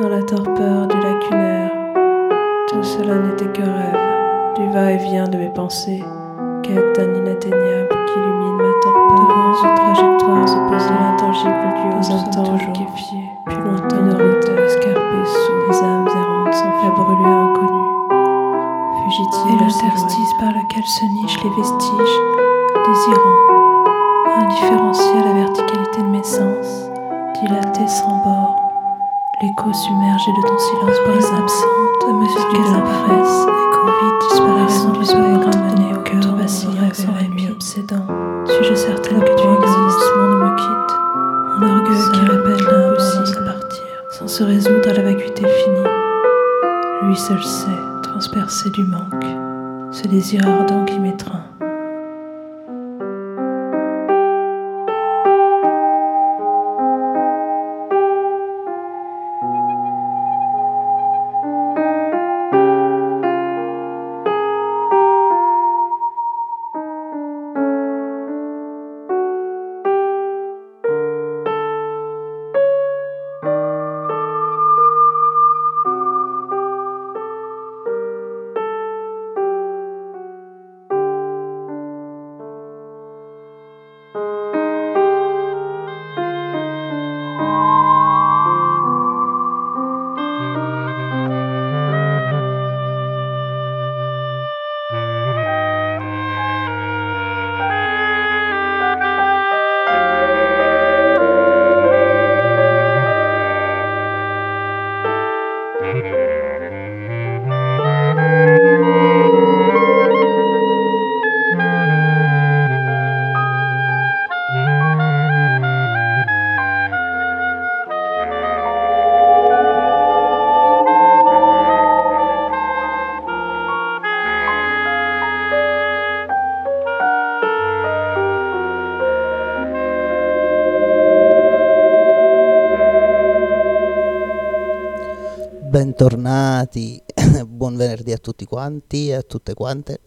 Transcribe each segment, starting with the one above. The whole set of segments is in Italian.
dans la torpeur du lacunaire. Tout cela n'était que rêve, du va-et-vient de mes pensées, quête d'un inatteignable qui illumine ma torpeur. Devant une trajectoire opposée l'intangible lieu aux intangibles liquéfiés, plus longtemps une route escarpée sous les âmes errantes sans la brûlure inconnue. Fugitive et l'interstice par lequel se nichent les vestiges, désirants, indifférenciés à la verticalité de mes sens, dilatés sans bord, l'écho submergé de ton silence brise absente, à mesure qu'elles apparaissent, écho vite disparaissant du soir ramené au cœur vacillant sans répit obsédant. Suis-je certaine que tu existes, mon ne me quitte, mon orgueil qui répète l'impossible à partir, sans se résoudre à la vacuité finie. Lui seul sait, transpercé du manque, ce désir ardent qui m'étreint. Bentornati, buon venerdì a tutti quanti e a tutte quante.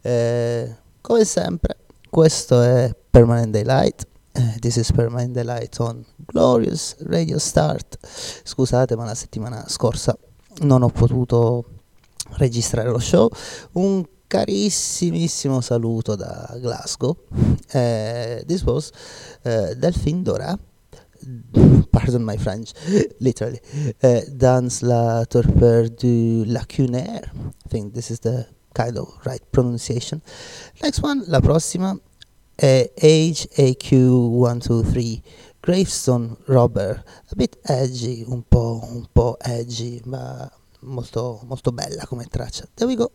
Eh, come sempre, questo è Permanent Daylight. Uh, this is Permanent Daylight on Glorious Radio Start. Scusate, ma la settimana scorsa non ho potuto registrare lo show. Un carissimissimo saluto da Glasgow. Uh, this was uh, Delphine Dora pardon my French, literally, uh, dans la torpeur du lacunaire. I think this is the kind of right pronunciation. Next one, la prossima è HAQ123 Gravestone Robber, a bit edgy, un po', un po' edgy, ma molto, molto bella come traccia. There we go.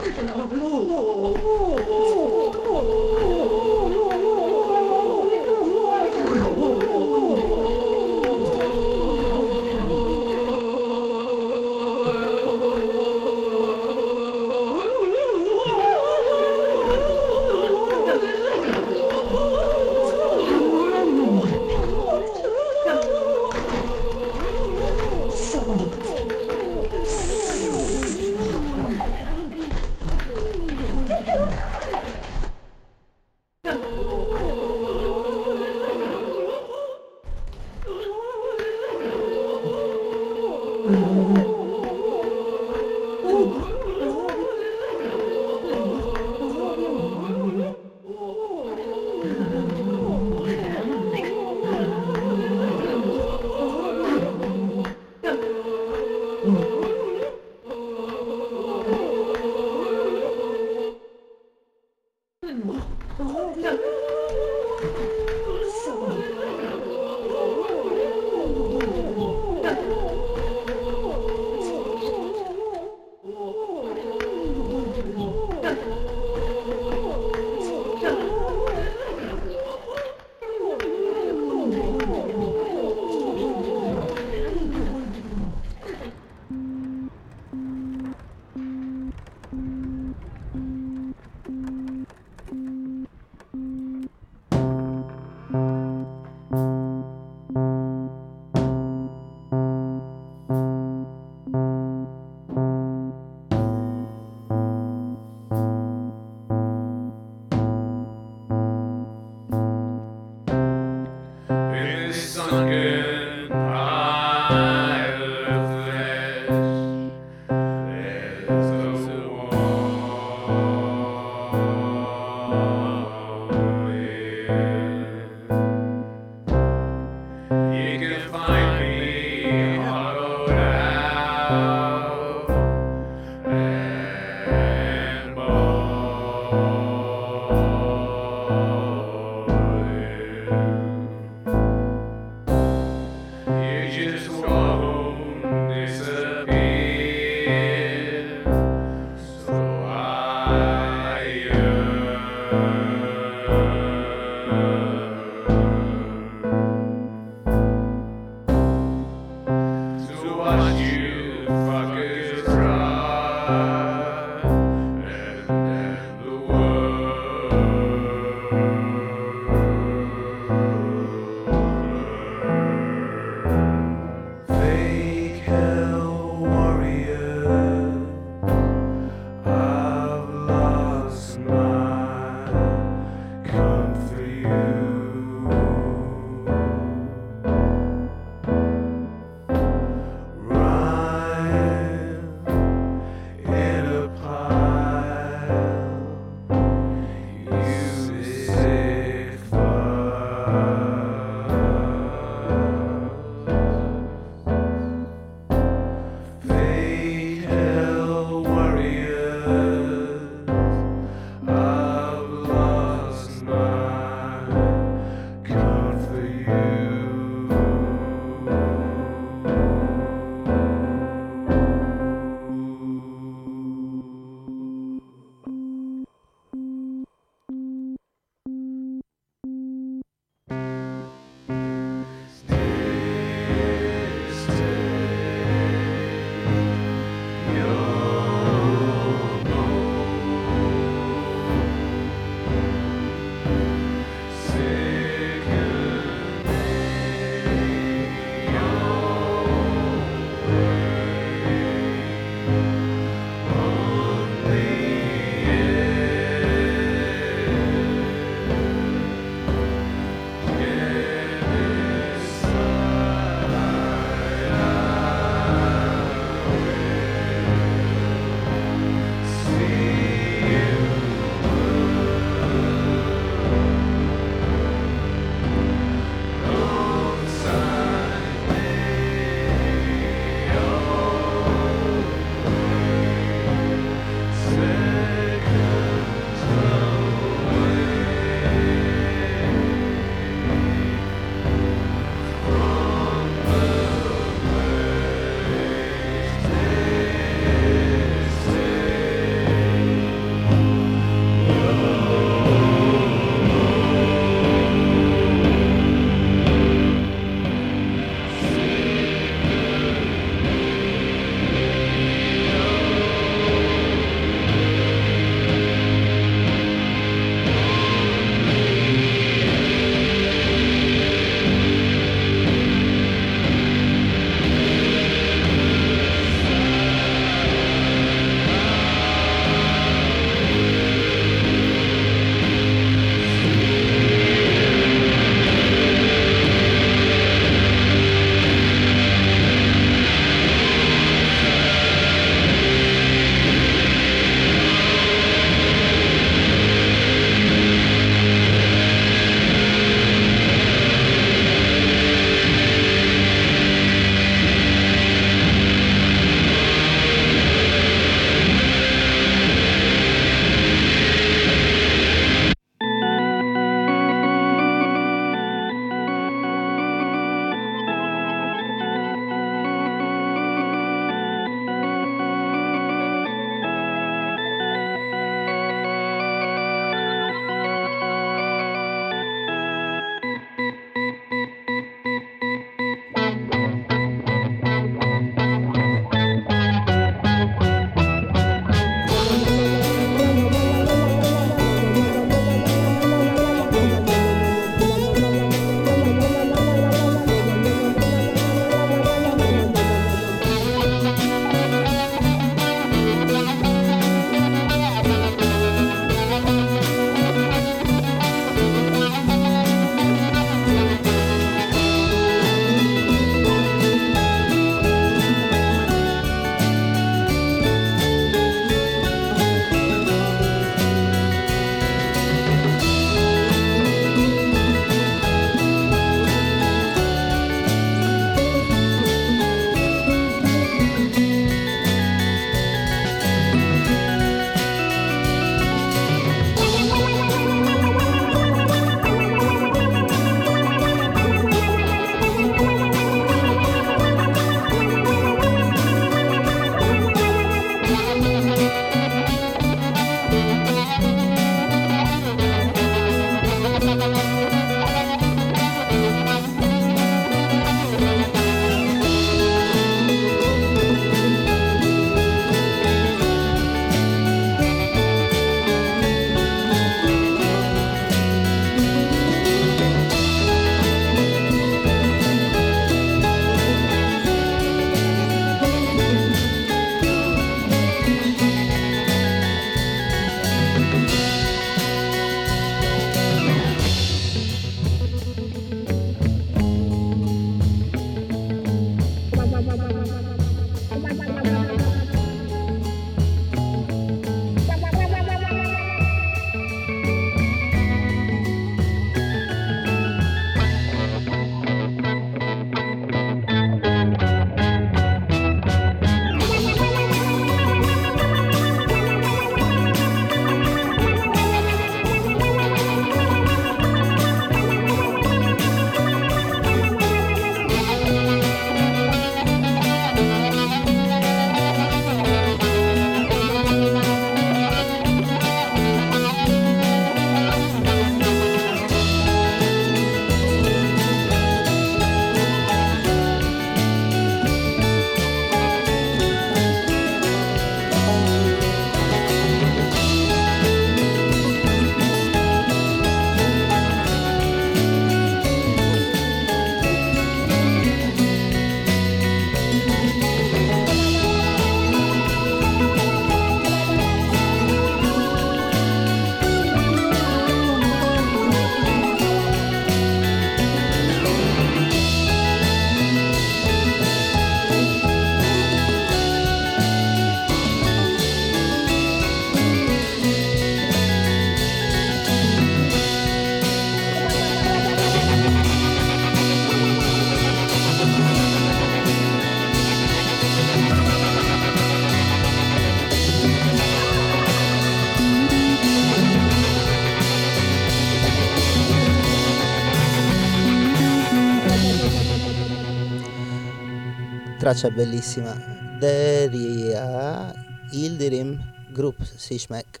Traccia bellissima. Deria Ildirim Group Sishmek.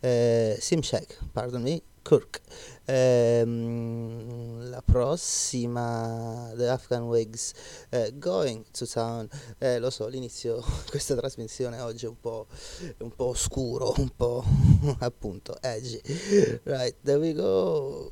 Eh, Simshek, pardon me, Kirk. Ehm, la prossima, The Afghan Wigs, eh, Going to Town. Eh, lo so, l'inizio questa trasmissione oggi è un po', un po' oscuro, un po' appunto edgy. Right, there we go.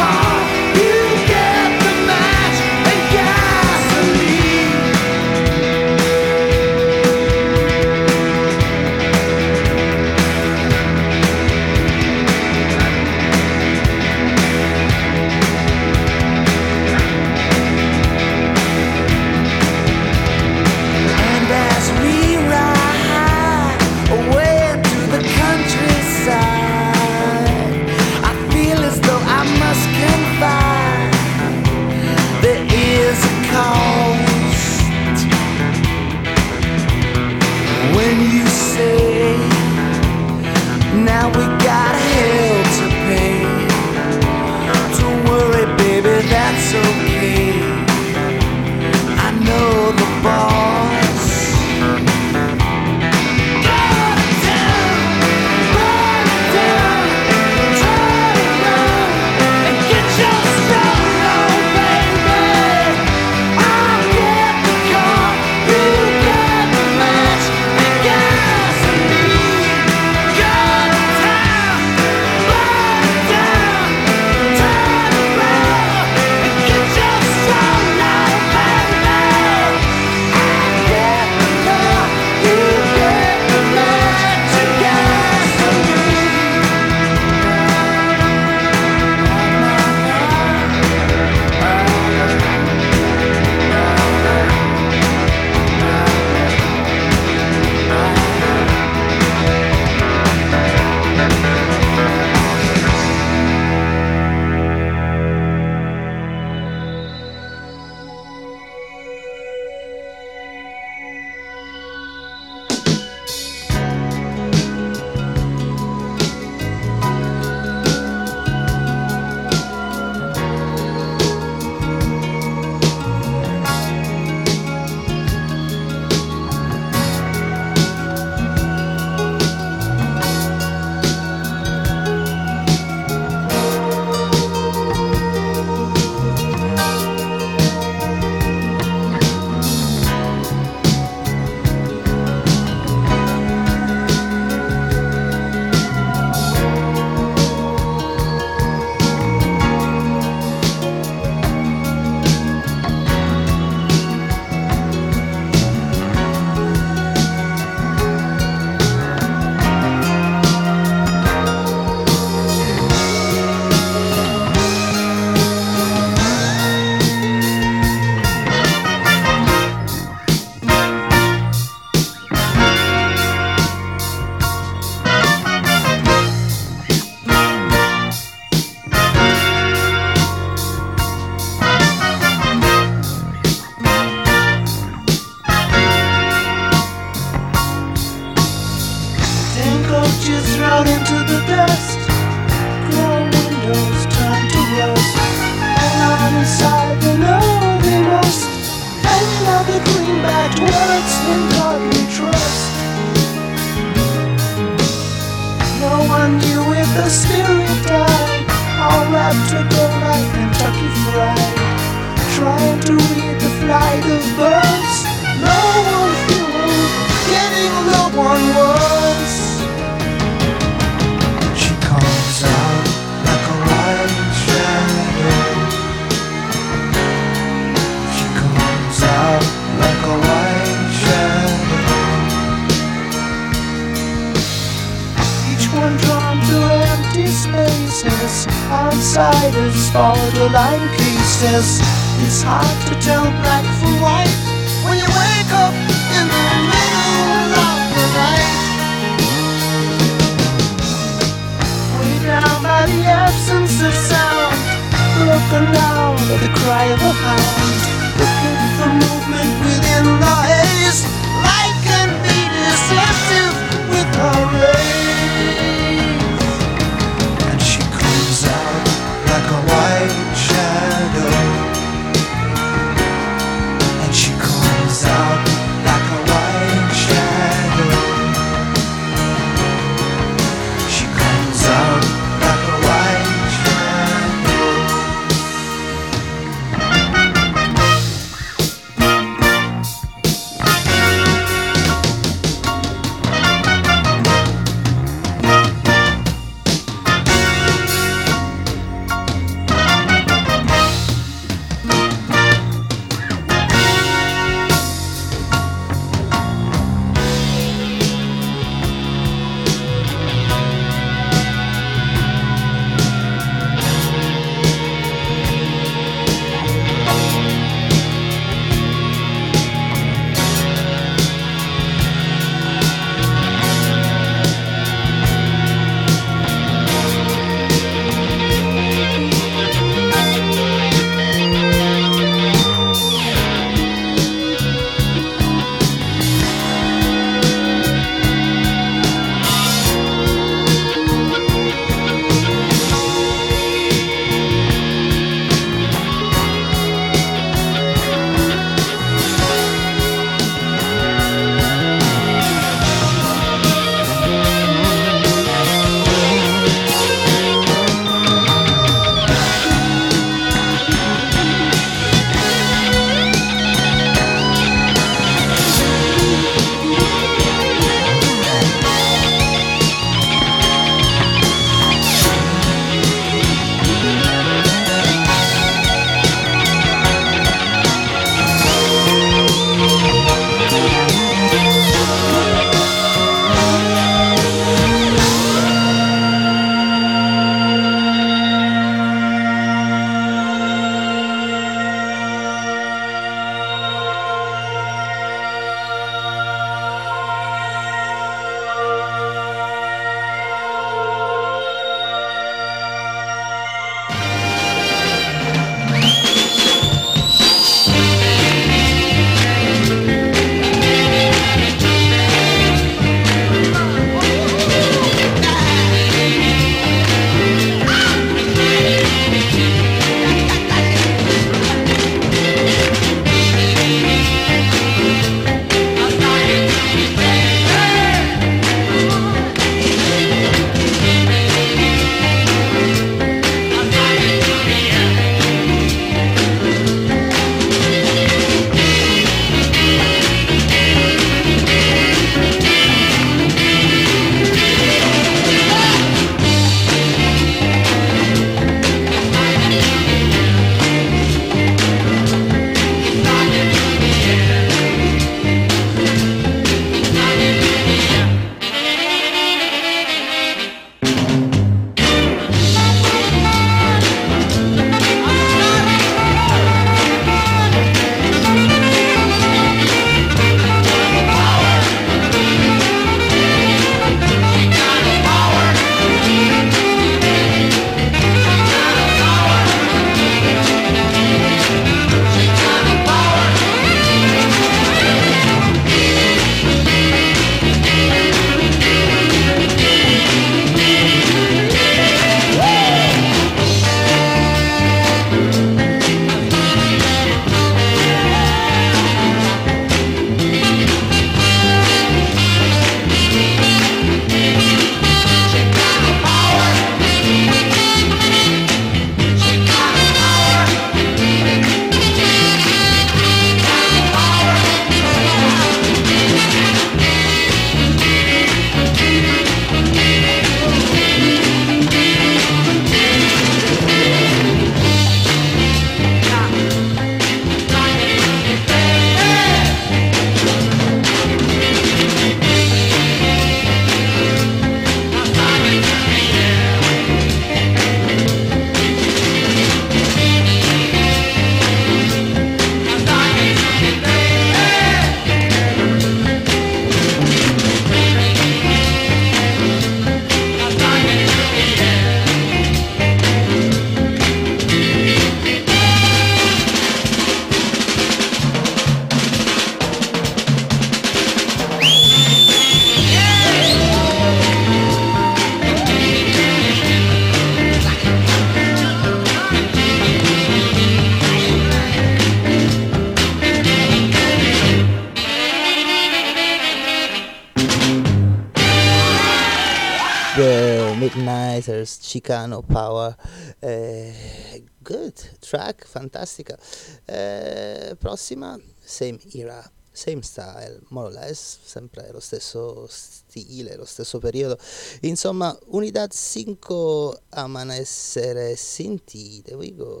americano Power. Eh, good track, fantastica. Eh, prossima, Same Era, Same Style, more or less, sempre lo stesso stile, lo stesso periodo. Insomma, Unidad 5 aman essere sentite. We go.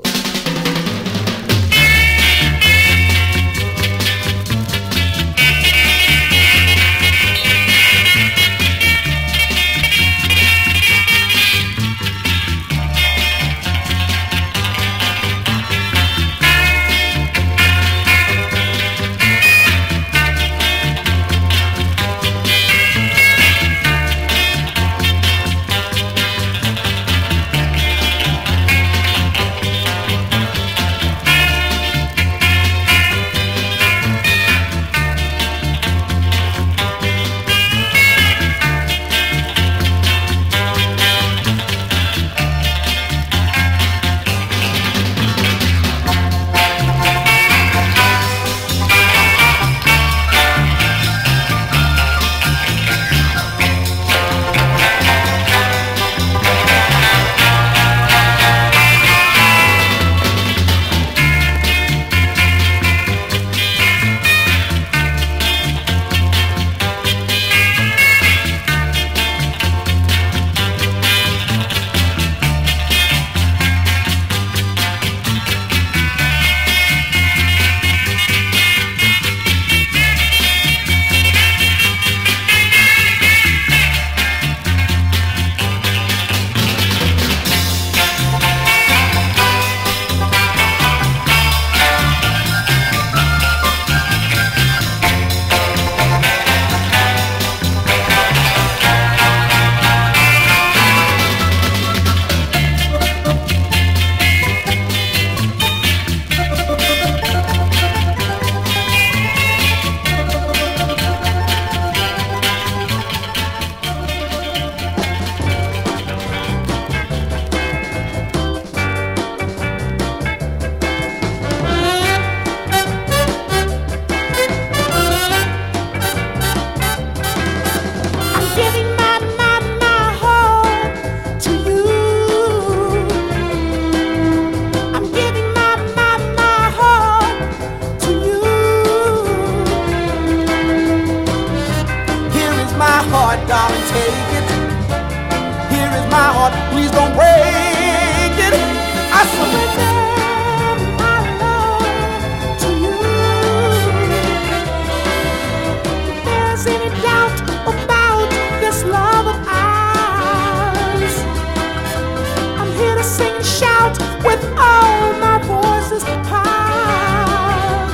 sing, shout with all my voices proud.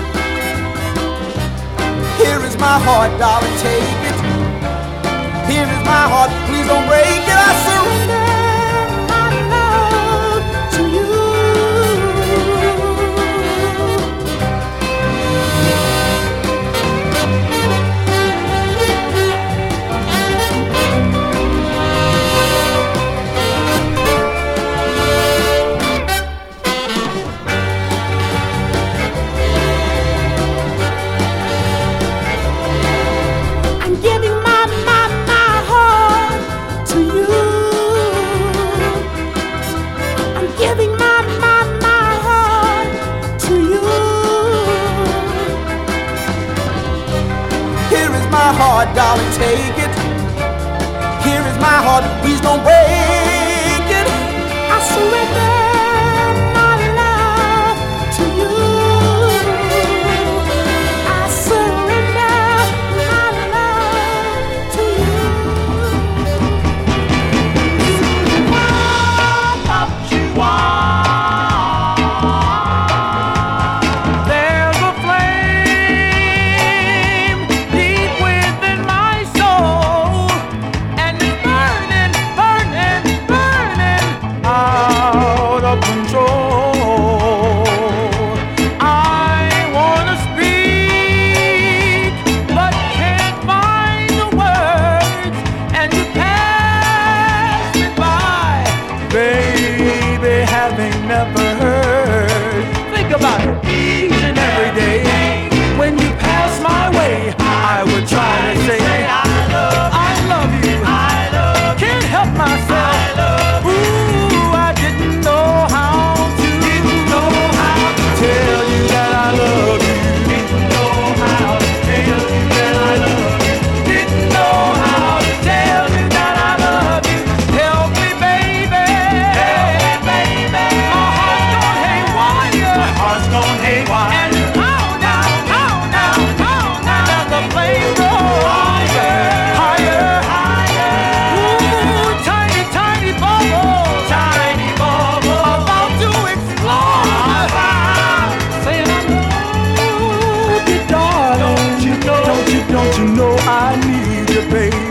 Here is my heart, darling, take it. Here is my heart, please don't break it. I surrender. darling, take it. Here is my heart, please don't break.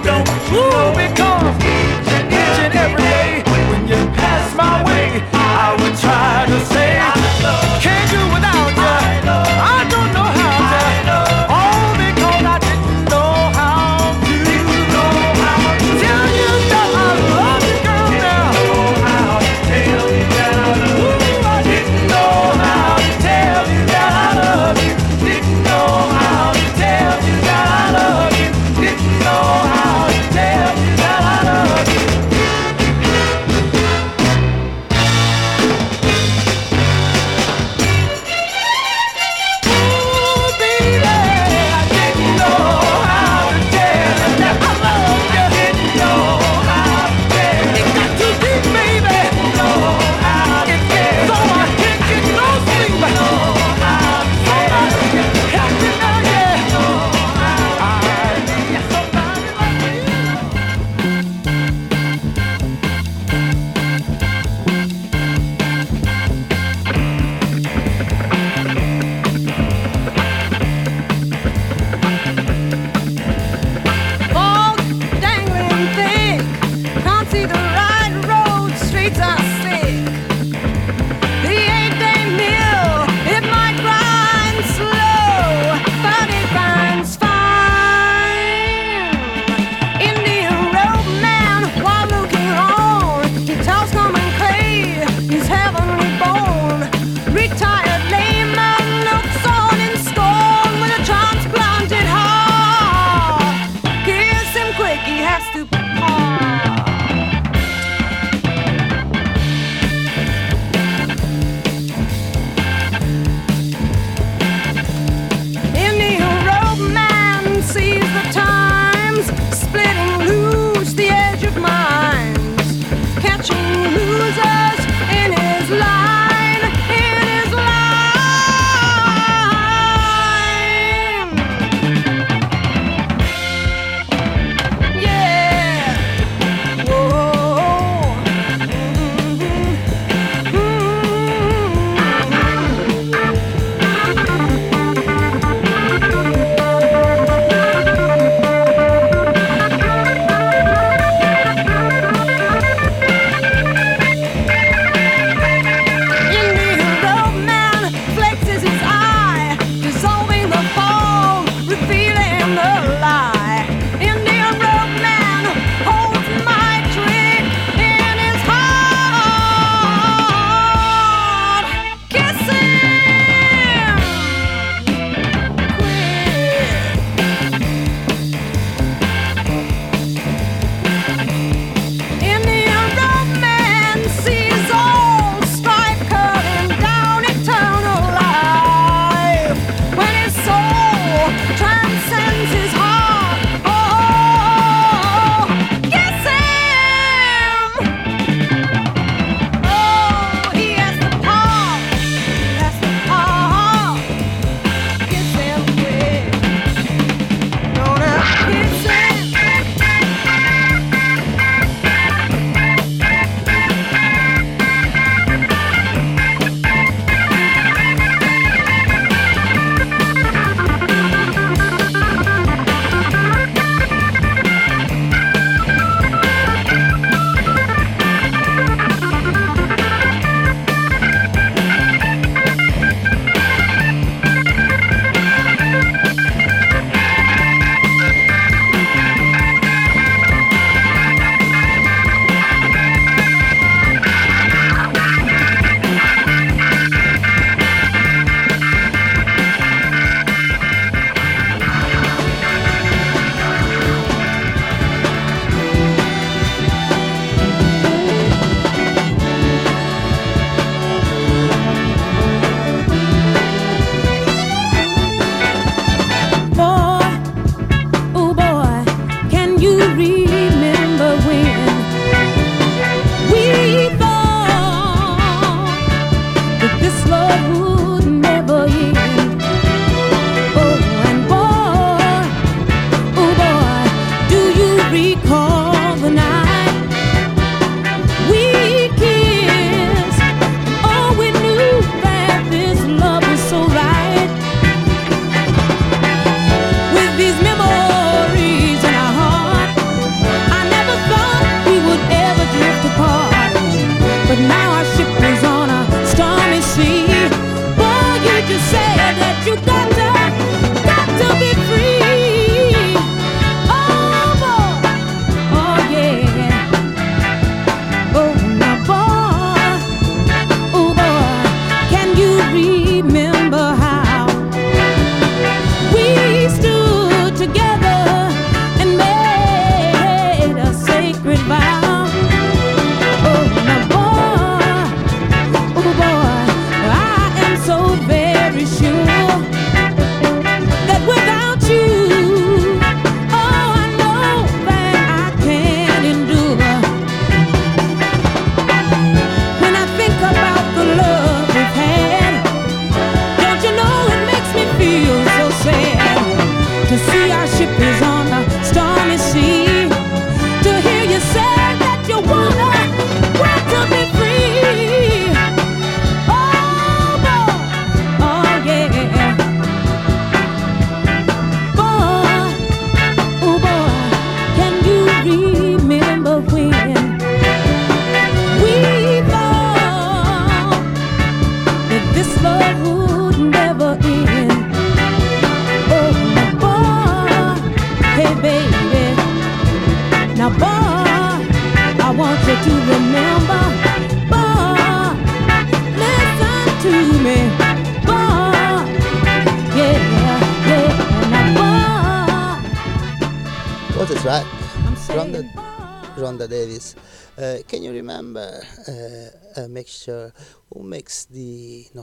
go. Ooh, we go.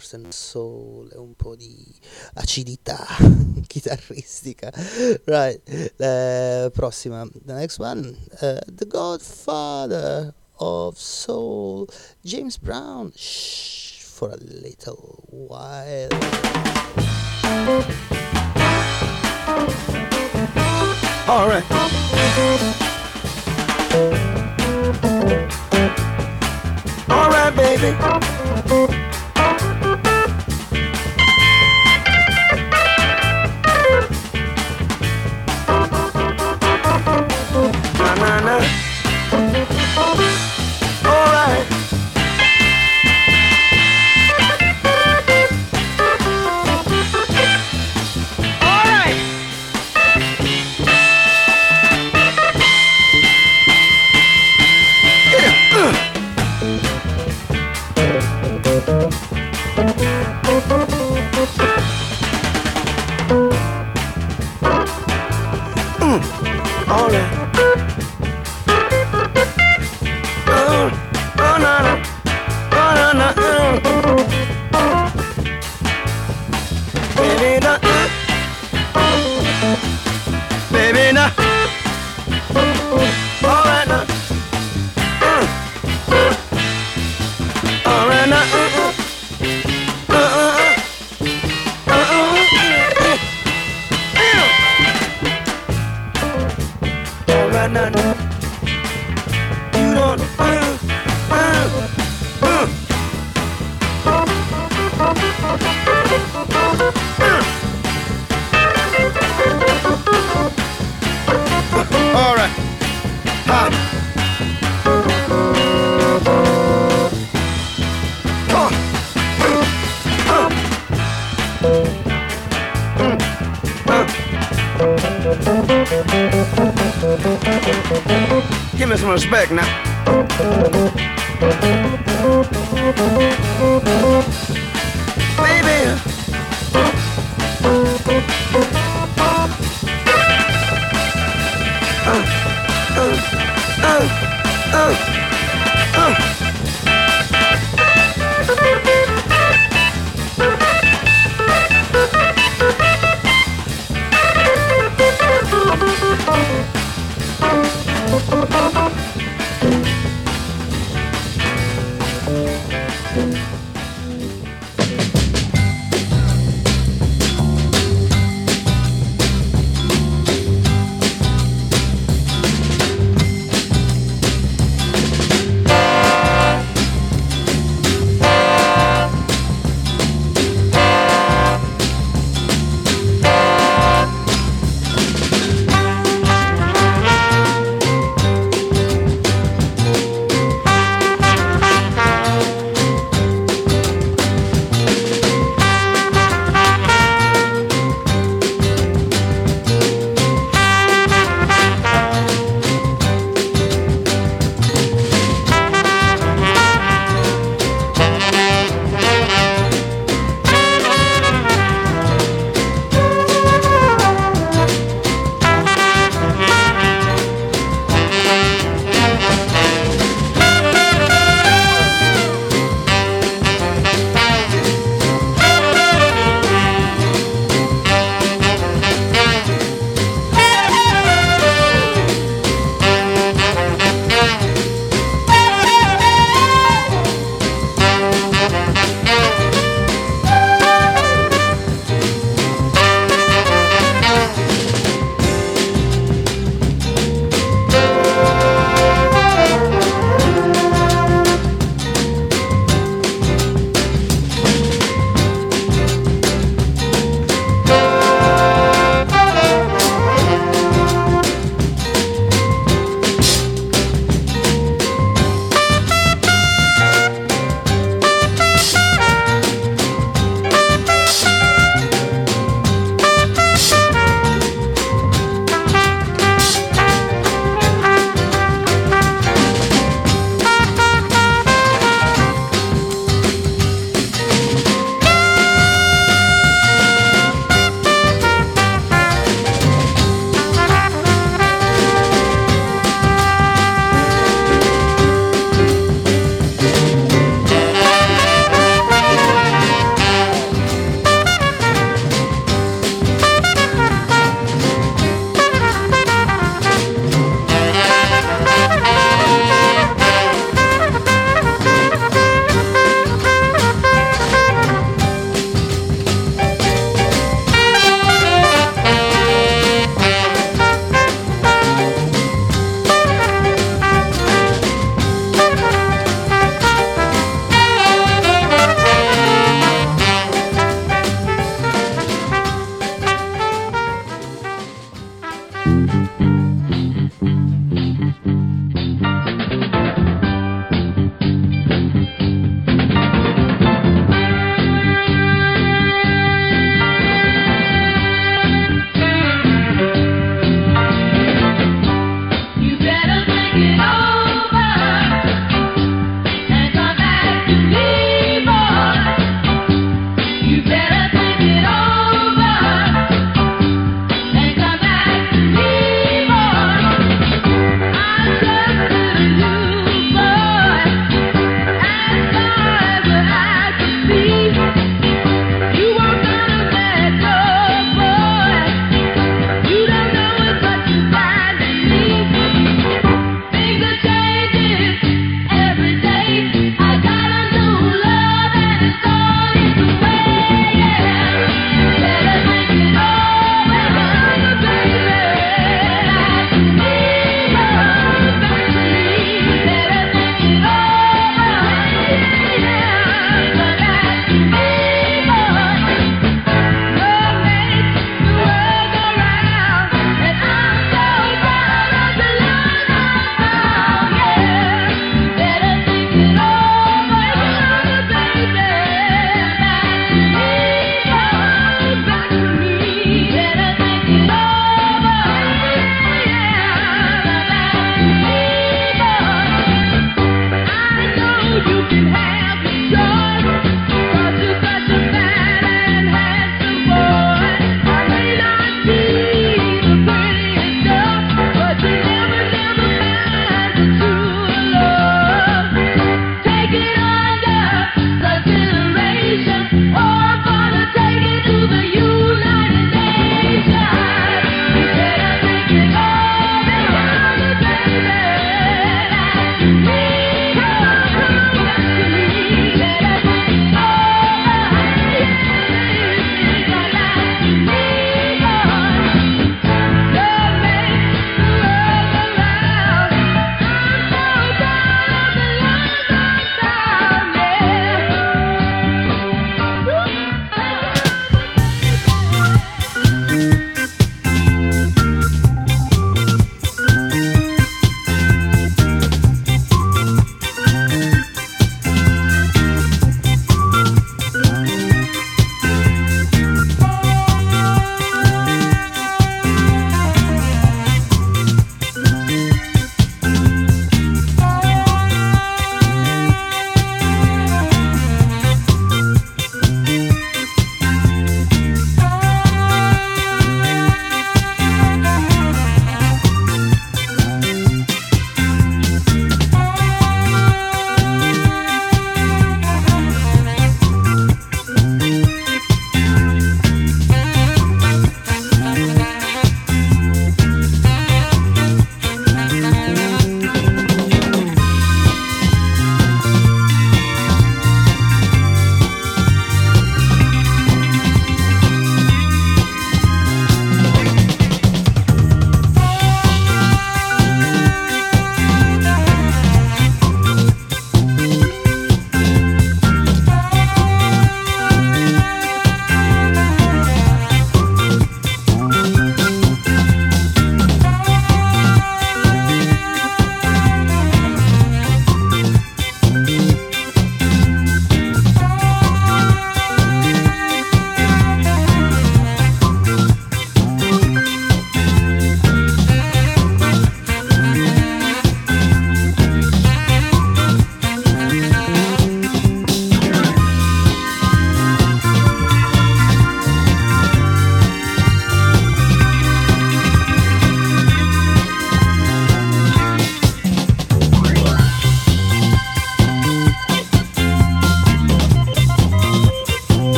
Di Northern Soul un po' di acidità chitarristica? Right. Uh, prossima, the next one, uh, The Godfather of Soul, James Brown. Shh, for a little while. All right. All right, baby. Hmm. All right.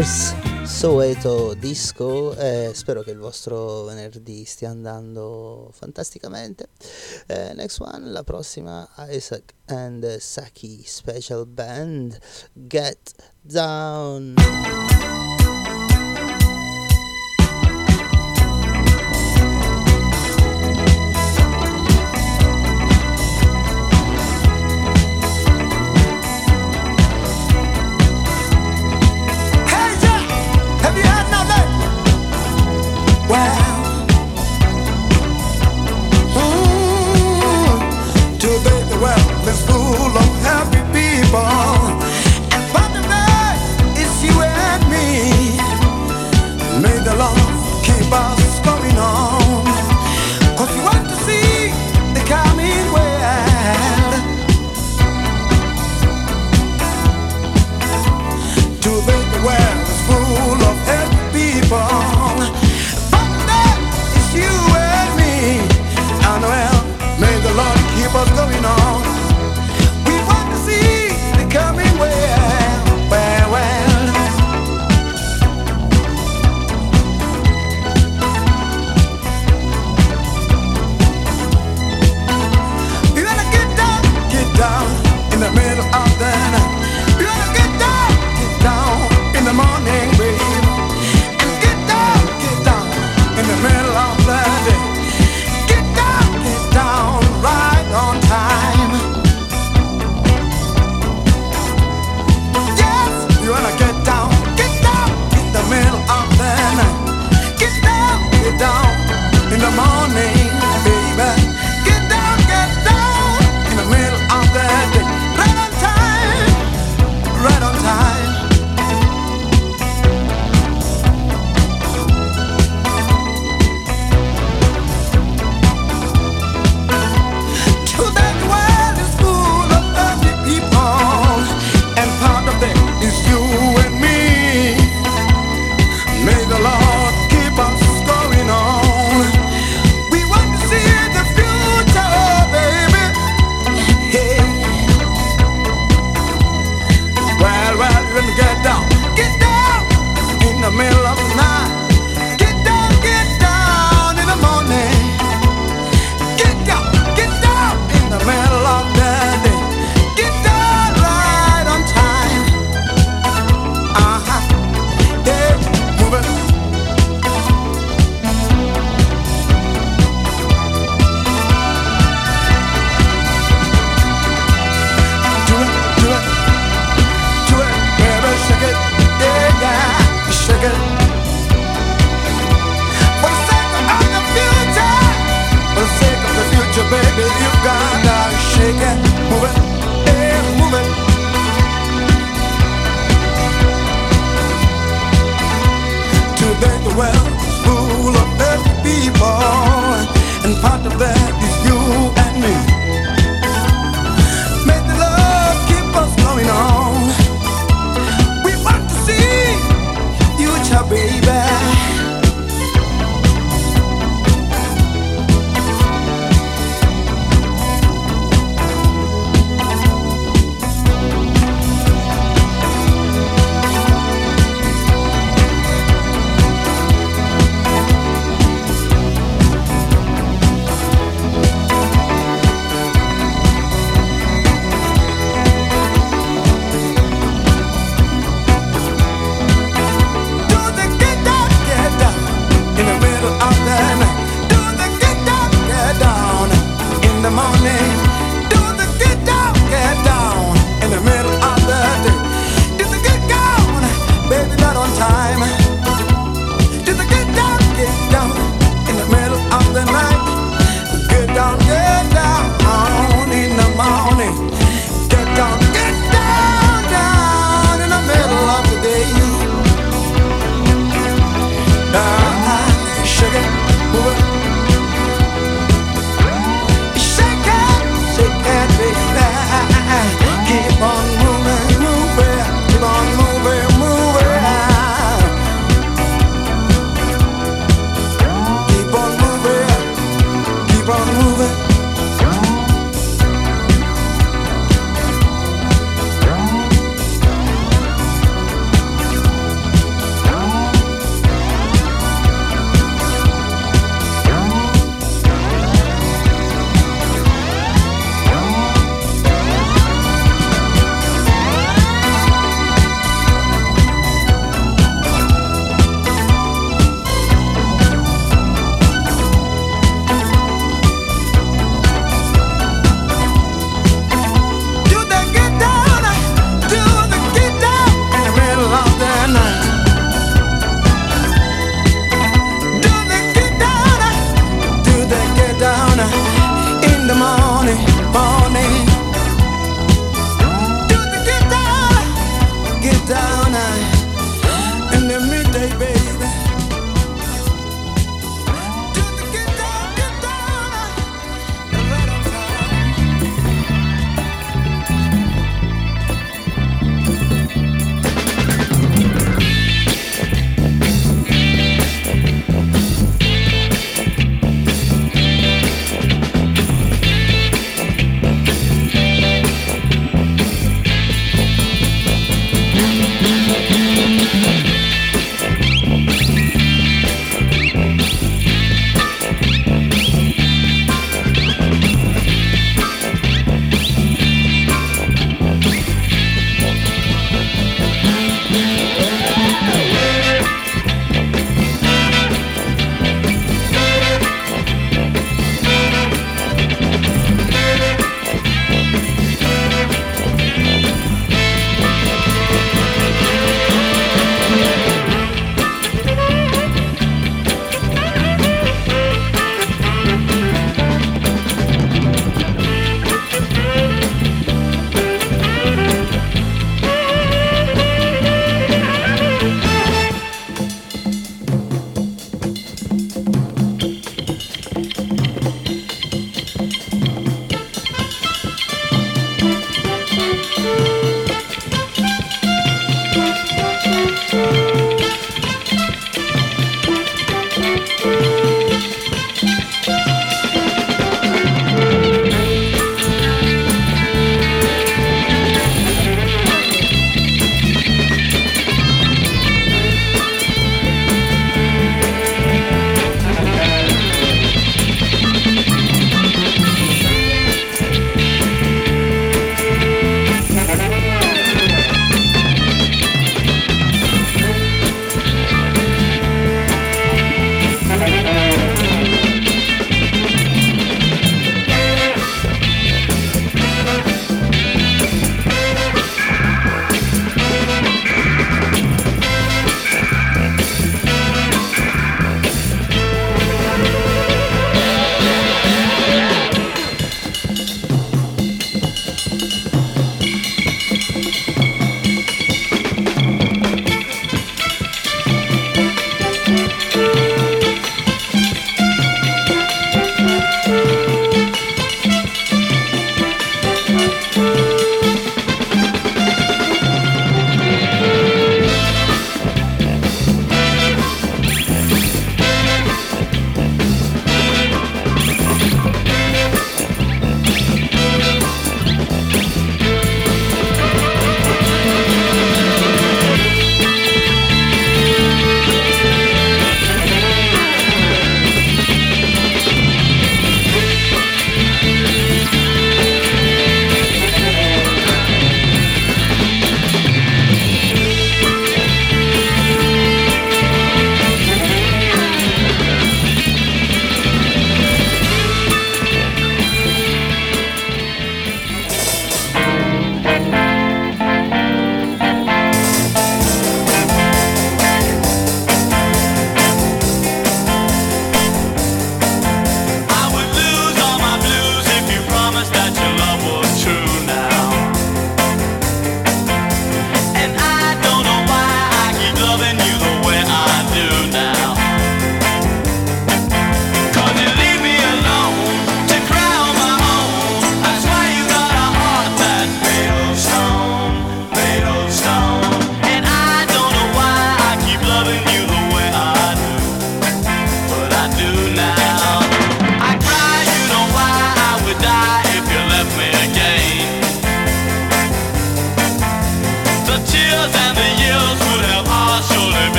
The Movers, Soweto Disco, eh, spero che il vostro venerdì stia andando fantasticamente. Eh, next one, la prossima, Isaac and Saki Special Band, Get Down.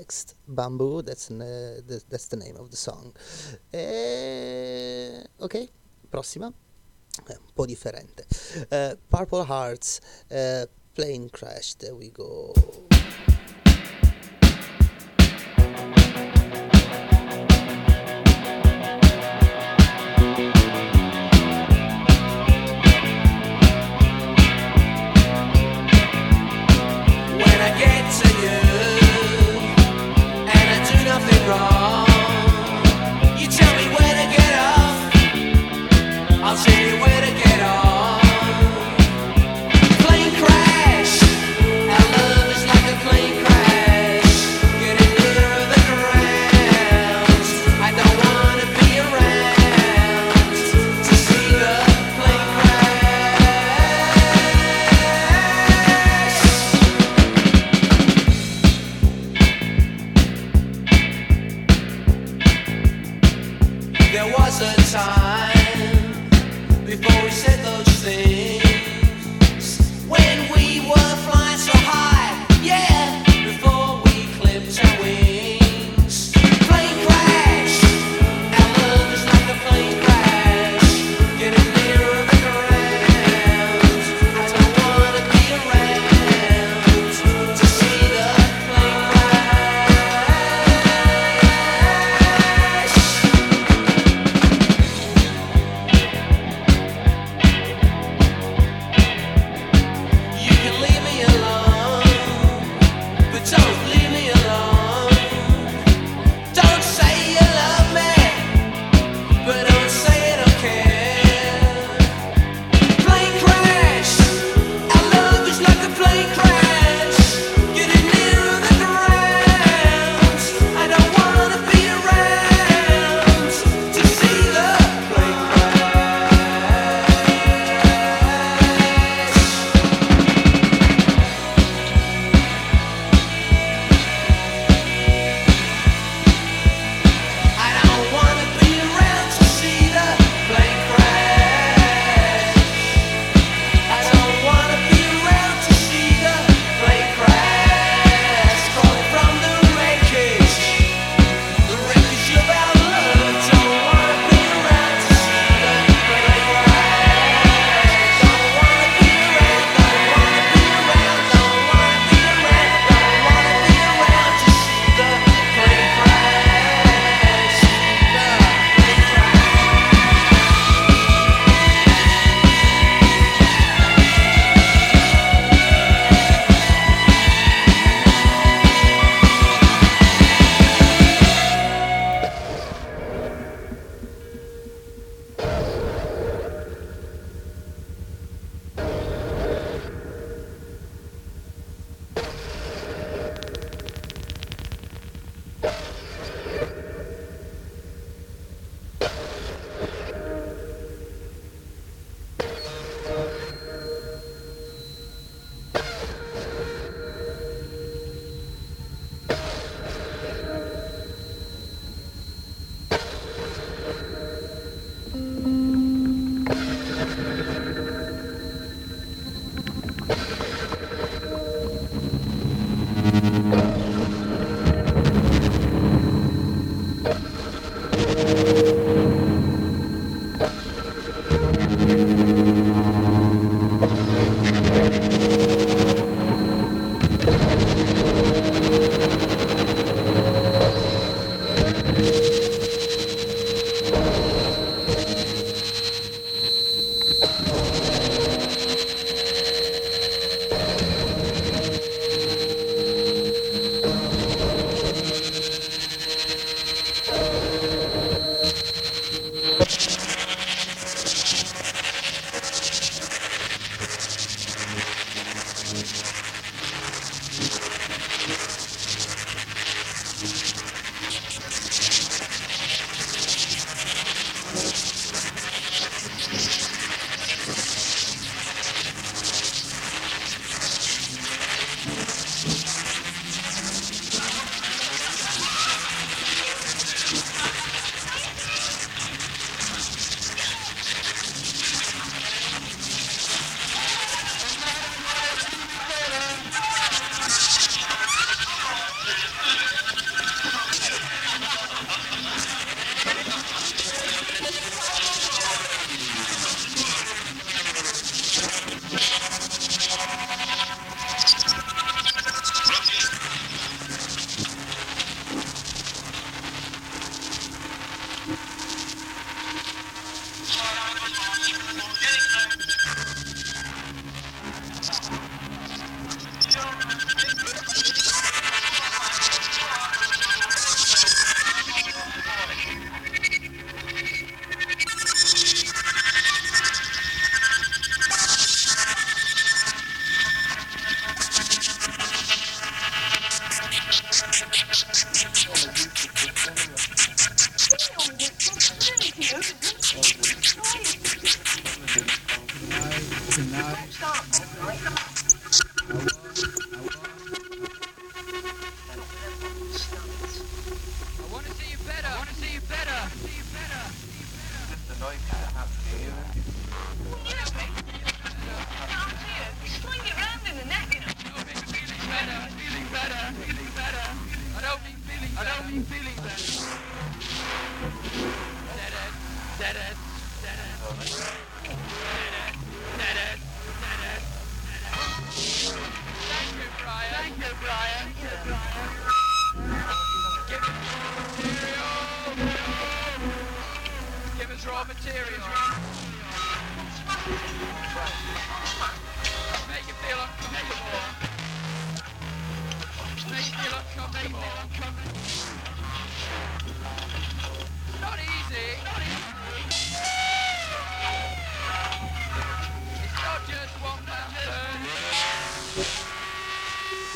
Reflexed Bamboo that's, n- th- that's the name of the song. E... ok prossima. È un po' differente. Eh, Purple Hearts eh, Plane Crash there we go. When I get to you wrong, you tell me where to get off. I'll tell you where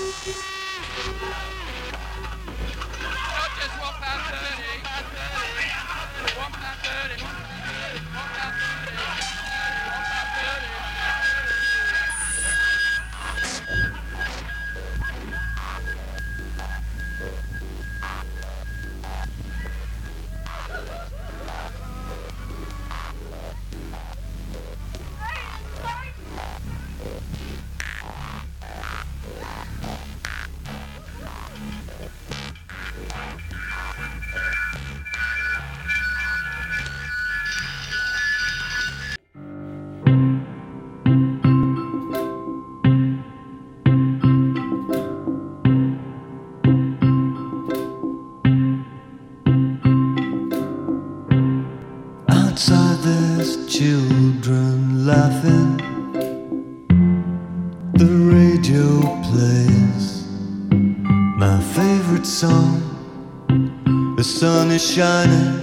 One man burning, one. Shining.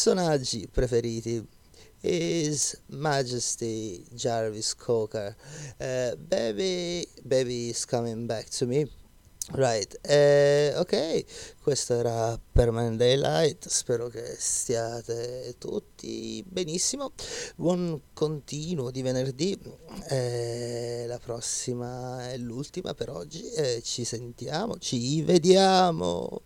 personaggi preferiti is Majesty Jarvis Cocker. Uh, eh, baby, baby is coming back to me. Right, eh, ok, questo era Permanent Daylight, spero che stiate tutti benissimo, buon continuo di venerdì, eh, la prossima è l'ultima per oggi, eh, ci sentiamo, ci vediamo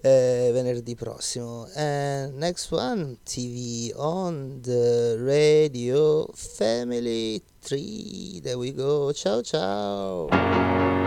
eh, venerdì prossimo. And next one, TV on the radio, Family 3, there we go, ciao ciao!